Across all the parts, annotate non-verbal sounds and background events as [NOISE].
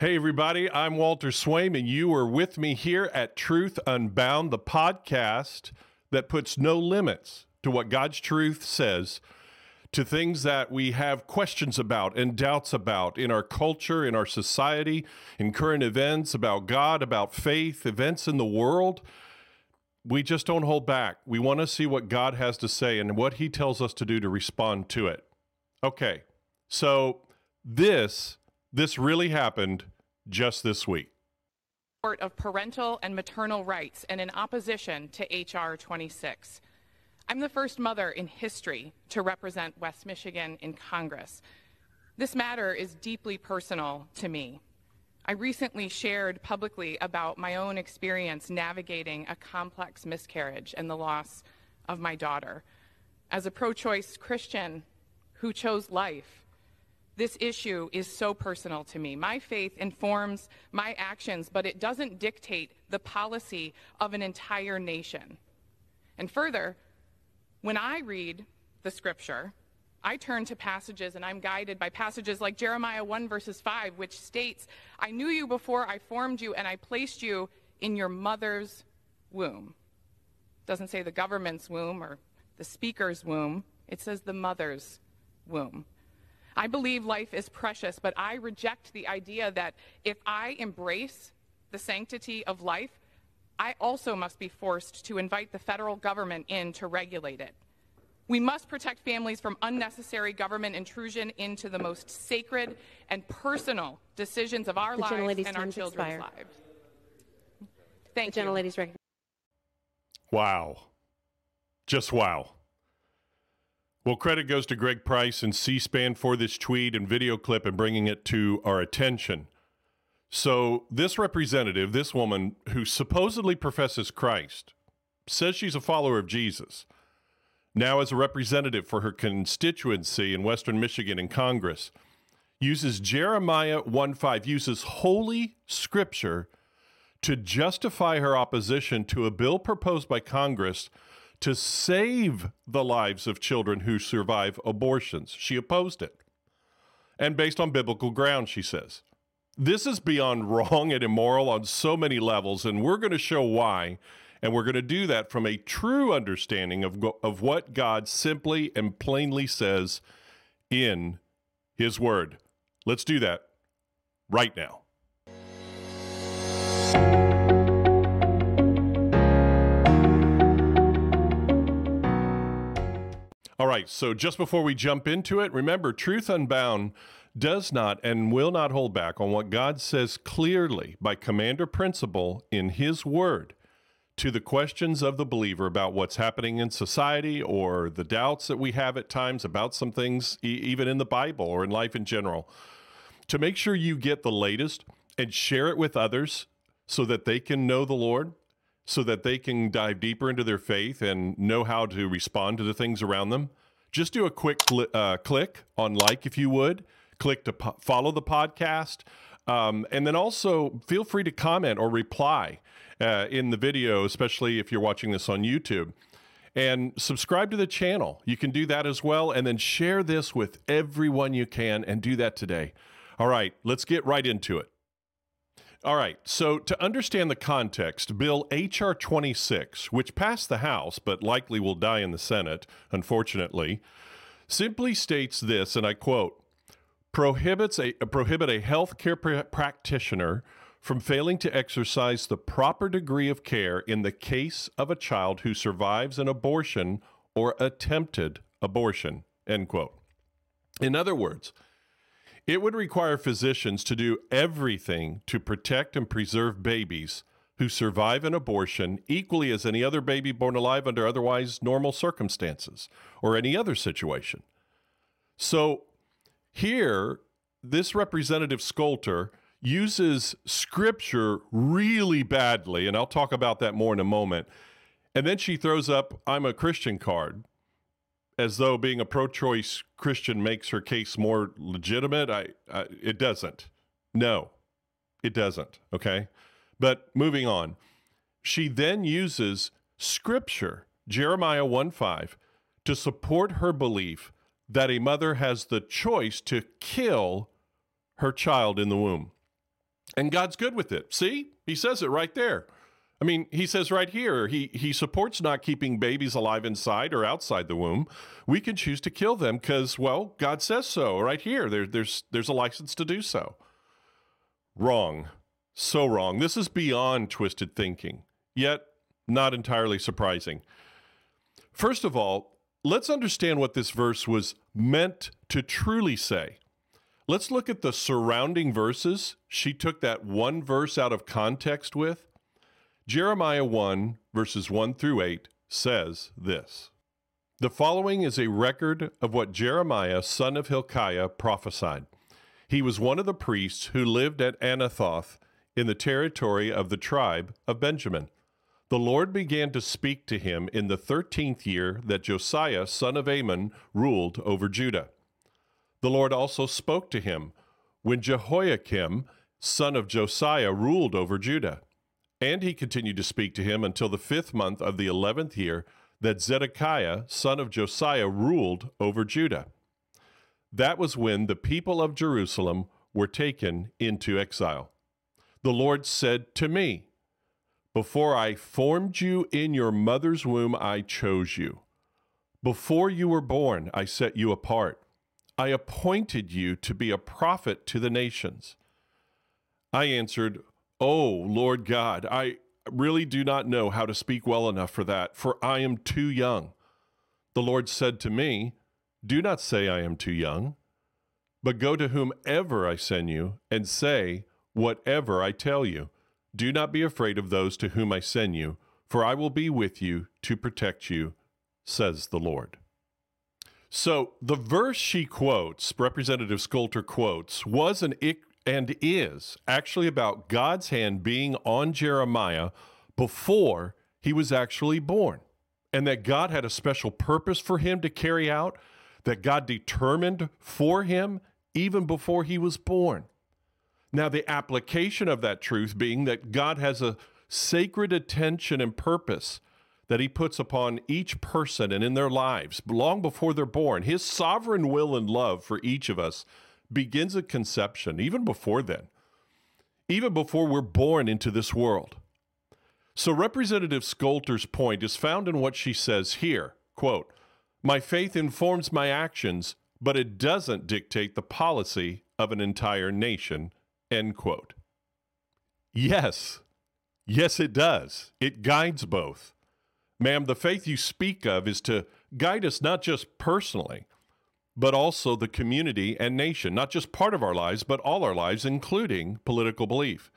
Hey, everybody, I'm Walter Swaim, and you are with me here at Truth Unbound, the podcast that puts no limits to what God's truth says to things that we have questions about and doubts about in our culture, in our society, in current events, about God, about faith, events in the world. We just don't hold back. We want to see what God has to say and what He tells us to do to respond to it. Okay, so this this really happened just this week. Of parental and maternal rights and in opposition to H.R. 26. I'm the first mother in history to represent West Michigan in Congress. This matter is deeply personal to me. I recently shared publicly about my own experience navigating a complex miscarriage and the loss of my daughter. As a pro choice Christian who chose life, this issue is so personal to me. My faith informs my actions, but it doesn't dictate the policy of an entire nation. And further, when I read the scripture, I turn to passages and I'm guided by passages like Jeremiah 1, verses 5, which states, I knew you before I formed you and I placed you in your mother's womb. It doesn't say the government's womb or the speaker's womb, it says the mother's womb. I believe life is precious, but I reject the idea that if I embrace the sanctity of life, I also must be forced to invite the federal government in to regulate it. We must protect families from unnecessary government intrusion into the most sacred and personal decisions of our the lives and our children's expired. lives. Thank the you. gentlelady's recognized. Wow. Just wow. Well, credit goes to Greg Price and C SPAN for this tweet and video clip and bringing it to our attention. So, this representative, this woman who supposedly professes Christ, says she's a follower of Jesus, now as a representative for her constituency in Western Michigan in Congress, uses Jeremiah 1 5, uses holy scripture to justify her opposition to a bill proposed by Congress to save the lives of children who survive abortions. She opposed it. And based on biblical grounds, she says. This is beyond wrong and immoral on so many levels, and we're going to show why. And we're going to do that from a true understanding of, of what God simply and plainly says in His Word. Let's do that right now. All right, so just before we jump into it, remember Truth Unbound does not and will not hold back on what God says clearly by command or principle in His Word to the questions of the believer about what's happening in society or the doubts that we have at times about some things, e- even in the Bible or in life in general. To make sure you get the latest and share it with others so that they can know the Lord, so that they can dive deeper into their faith and know how to respond to the things around them, just do a quick cli- uh, click on like if you would. Click to po- follow the podcast. Um, and then also feel free to comment or reply uh, in the video, especially if you're watching this on YouTube. And subscribe to the channel. You can do that as well. And then share this with everyone you can and do that today. All right, let's get right into it. All right, so to understand the context, Bill H.R. 26, which passed the House but likely will die in the Senate, unfortunately, simply states this, and I quote prohibits a, prohibit a healthcare pr- practitioner from failing to exercise the proper degree of care in the case of a child who survives an abortion or attempted abortion, end quote. In other words, it would require physicians to do everything to protect and preserve babies who survive an abortion equally as any other baby born alive under otherwise normal circumstances or any other situation. So here, this representative Scoulter uses scripture really badly, and I'll talk about that more in a moment. And then she throws up, I'm a Christian card as though being a pro-choice Christian makes her case more legitimate. I, I it doesn't. No, it doesn't. Okay, but moving on, she then uses scripture, Jeremiah one five, to support her belief that a mother has the choice to kill her child in the womb. And God's good with it. See, he says it right there. I mean, he says right here, he, he supports not keeping babies alive inside or outside the womb. We can choose to kill them because, well, God says so right here. There, there's, there's a license to do so. Wrong. So wrong. This is beyond twisted thinking, yet not entirely surprising. First of all, let's understand what this verse was meant to truly say. Let's look at the surrounding verses she took that one verse out of context with. Jeremiah 1, verses 1 through 8, says this The following is a record of what Jeremiah, son of Hilkiah, prophesied. He was one of the priests who lived at Anathoth in the territory of the tribe of Benjamin. The Lord began to speak to him in the thirteenth year that Josiah, son of Amon, ruled over Judah. The Lord also spoke to him when Jehoiakim, son of Josiah, ruled over Judah. And he continued to speak to him until the fifth month of the eleventh year that Zedekiah, son of Josiah, ruled over Judah. That was when the people of Jerusalem were taken into exile. The Lord said to me, Before I formed you in your mother's womb, I chose you. Before you were born, I set you apart. I appointed you to be a prophet to the nations. I answered, Oh, Lord God, I really do not know how to speak well enough for that, for I am too young. The Lord said to me, Do not say I am too young, but go to whomever I send you and say whatever I tell you. Do not be afraid of those to whom I send you, for I will be with you to protect you, says the Lord. So the verse she quotes, Representative Skolter quotes, was an and is actually about God's hand being on Jeremiah before he was actually born, and that God had a special purpose for him to carry out, that God determined for him even before he was born. Now, the application of that truth being that God has a sacred attention and purpose that he puts upon each person and in their lives long before they're born. His sovereign will and love for each of us begins at conception, even before then, even before we're born into this world. So Representative Skolter's point is found in what she says here. Quote, My faith informs my actions, but it doesn't dictate the policy of an entire nation. End quote. Yes, yes, it does. It guides both. Ma'am, the faith you speak of is to guide us not just personally, but also the community and nation, not just part of our lives, but all our lives, including political belief.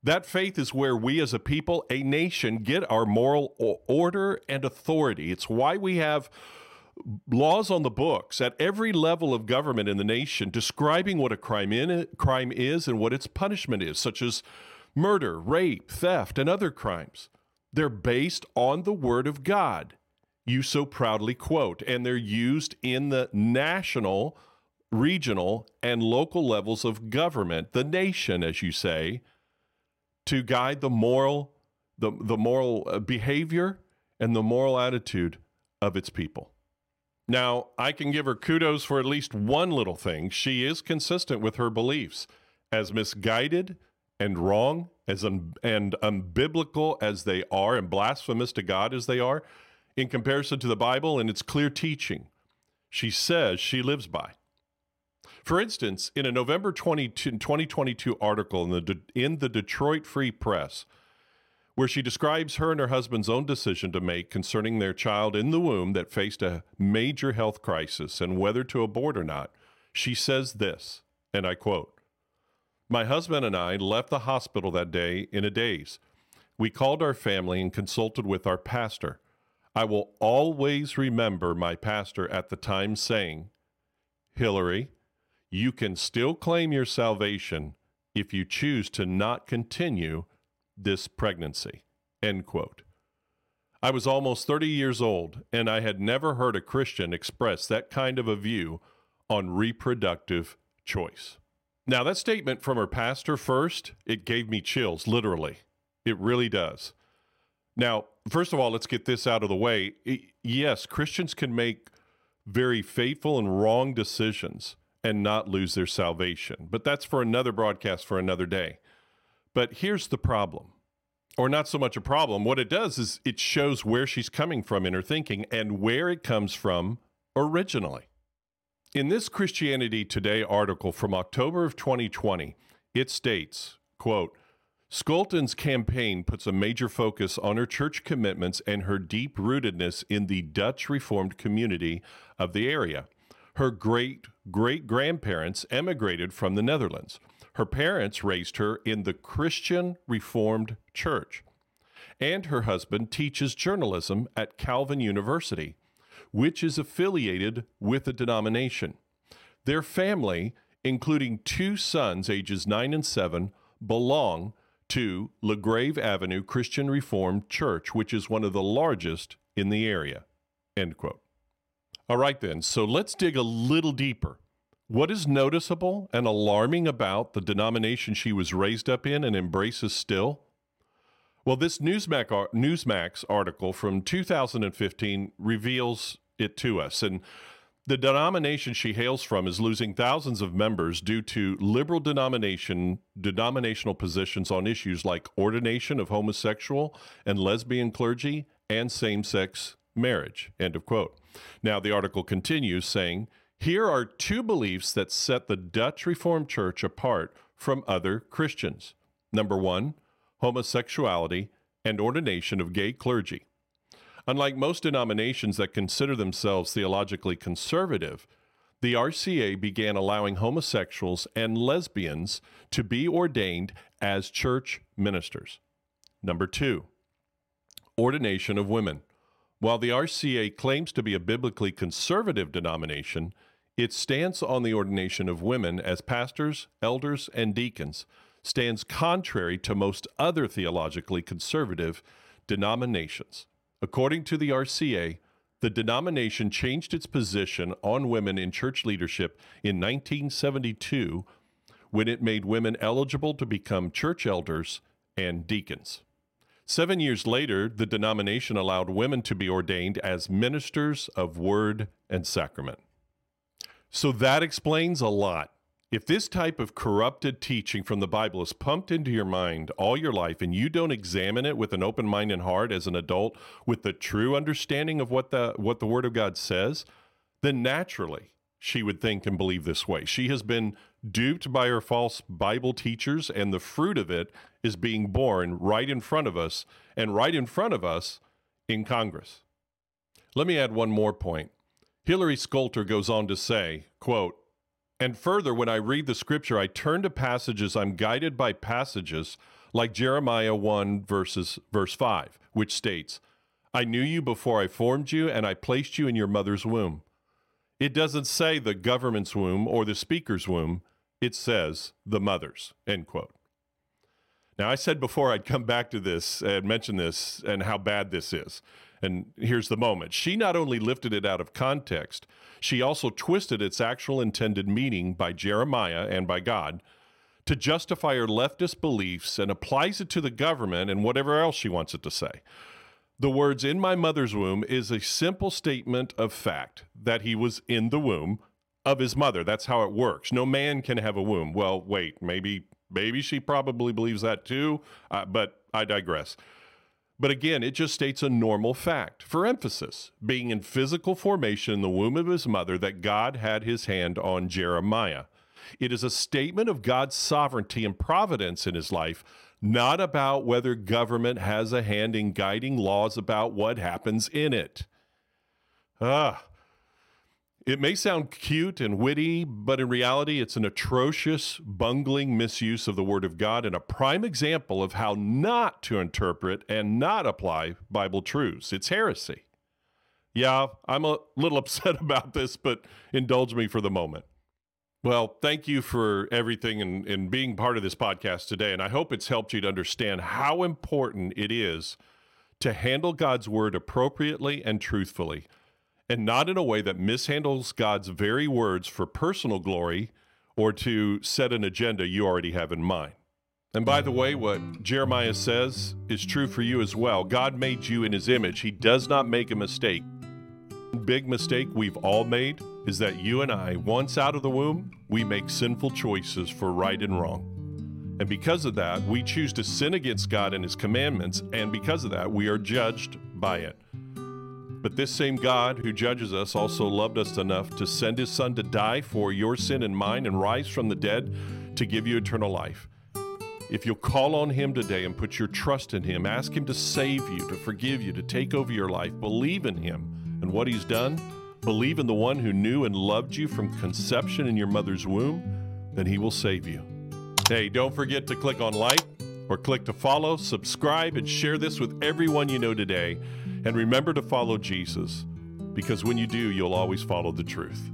That faith is where we as a people, a nation, get our moral order and authority. It's why we have laws on the books at every level of government in the nation describing what a crime, in, crime is and what its punishment is, such as murder, rape, theft, and other crimes. They're based on the Word of God, you so proudly quote, and they're used in the national, regional, and local levels of government, the nation, as you say, to guide the moral, the, the moral uh, behavior and the moral attitude of its people. Now, I can give her kudos for at least one little thing. She is consistent with her beliefs. As misguided and wrong as un- and unbiblical as they are and blasphemous to God as they are in comparison to the Bible and its clear teaching, she says she lives by. For instance, in a November 2022 article in the, De- in the Detroit Free Press, where she describes her and her husband's own decision to make concerning their child in the womb that faced a major health crisis and whether to abort or not, she says this, and I quote my husband and I left the hospital that day in a daze. We called our family and consulted with our pastor. I will always remember my pastor at the time saying, Hillary, you can still claim your salvation if you choose to not continue this pregnancy. End quote. I was almost 30 years old, and I had never heard a Christian express that kind of a view on reproductive choice. Now, that statement from her pastor first, it gave me chills, literally. It really does. Now, first of all, let's get this out of the way. Yes, Christians can make very faithful and wrong decisions and not lose their salvation. But that's for another broadcast for another day. But here's the problem. Or not so much a problem. What it does is it shows where she's coming from in her thinking and where it comes from originally. In this Christianity Today article from October of 2020, it states, quote, Scholten's campaign puts a major focus on her church commitments and her deep rootedness in the Dutch Reformed community of the area. Her great great grandparents emigrated from the Netherlands. Her parents raised her in the Christian Reformed Church. And her husband teaches journalism at Calvin University, which is affiliated with the denomination. Their family, including two sons ages 9 and 7, belong to LaGrave Avenue Christian Reformed Church, which is one of the largest in the area. End quote. All right, then. So let's dig a little deeper. What is noticeable and alarming about the denomination she was raised up in and embraces still? Well, this Newsmax, Newsmax article from 2015 reveals it to us. And the denomination she hails from is losing thousands of members due to liberal denomination denominational positions on issues like ordination of homosexual and lesbian clergy and same-sex marriage. End of quote. Now the article continues saying, here are two beliefs that set the Dutch Reformed Church apart from other Christians. Number 1, homosexuality and ordination of gay clergy. Unlike most denominations that consider themselves theologically conservative, the RCA began allowing homosexuals and lesbians to be ordained as church ministers. Number two, ordination of women. While the RCA claims to be a biblically conservative denomination, its stance on the ordination of women as pastors, elders, and deacons, stands contrary to most other theologically conservative denominations. According to the RCA, the denomination changed its position on women in church leadership in 1972 when it made women eligible to become church elders and deacons. Seven years later, the denomination allowed women to be ordained as ministers of word and sacrament. So that explains a lot. If this type of corrupted teaching from the Bible is pumped into your mind all your life and you don't examine it with an open mind and heart as an adult with the true understanding of what the what the word of God says, then naturally she would think and believe this way. She has been duped by her false Bible teachers and the fruit of it is being born right in front of us and right in front of us in Congress. Let me add one more point. Hillary Scholter goes on to say, quote, and further, when I read the scripture, I turn to passages, I'm guided by passages like Jeremiah 1 verses verse 5, which states, I knew you before I formed you, and I placed you in your mother's womb. It doesn't say the government's womb or the speaker's womb. It says the mother's, end quote. Now, I said before I'd come back to this and mention this and how bad this is. And here's the moment. She not only lifted it out of context, she also twisted its actual intended meaning by Jeremiah and by God to justify her leftist beliefs and applies it to the government and whatever else she wants it to say. The words in my mother's womb is a simple statement of fact that he was in the womb of his mother. That's how it works. No man can have a womb. Well, wait, maybe maybe she probably believes that too, uh, but I digress. But again, it just states a normal fact. For emphasis, being in physical formation in the womb of his mother, that God had his hand on Jeremiah. It is a statement of God's sovereignty and providence in his life, not about whether government has a hand in guiding laws about what happens in it. Ah, it may sound cute and witty, but in reality, it's an atrocious, bungling misuse of the Word of God and a prime example of how not to interpret and not apply Bible truths. It's heresy. Yeah, I'm a little [LAUGHS] upset about this, but indulge me for the moment. Well, thank you for everything and, and being part of this podcast today. And I hope it's helped you to understand how important it is to handle God's Word appropriately and truthfully and not in a way that mishandles God's very words for personal glory or to set an agenda you already have in mind. And by the way, what Jeremiah says is true for you as well. God made you in his image, he does not make a mistake. big mistake we've all made is that you and I, once out of the womb, we make sinful choices for right and wrong. And because of that, we choose to sin against God and His commandments, and because of that, we are judged by it. But this same God who judges us also loved us enough to send His Son to die for your sin and mine and rise from the dead to give you eternal life. If you'll call on Him today and put your trust in Him, ask Him to save you, to forgive you, to take over your life, believe in Him and what He's done, believe in the one who knew and loved you from conception in your mother's womb, then He will save you. Hey, don't forget to click on like or click to follow, subscribe, and share this with everyone you know today. And remember to follow Jesus, because when you do, you'll always follow the truth.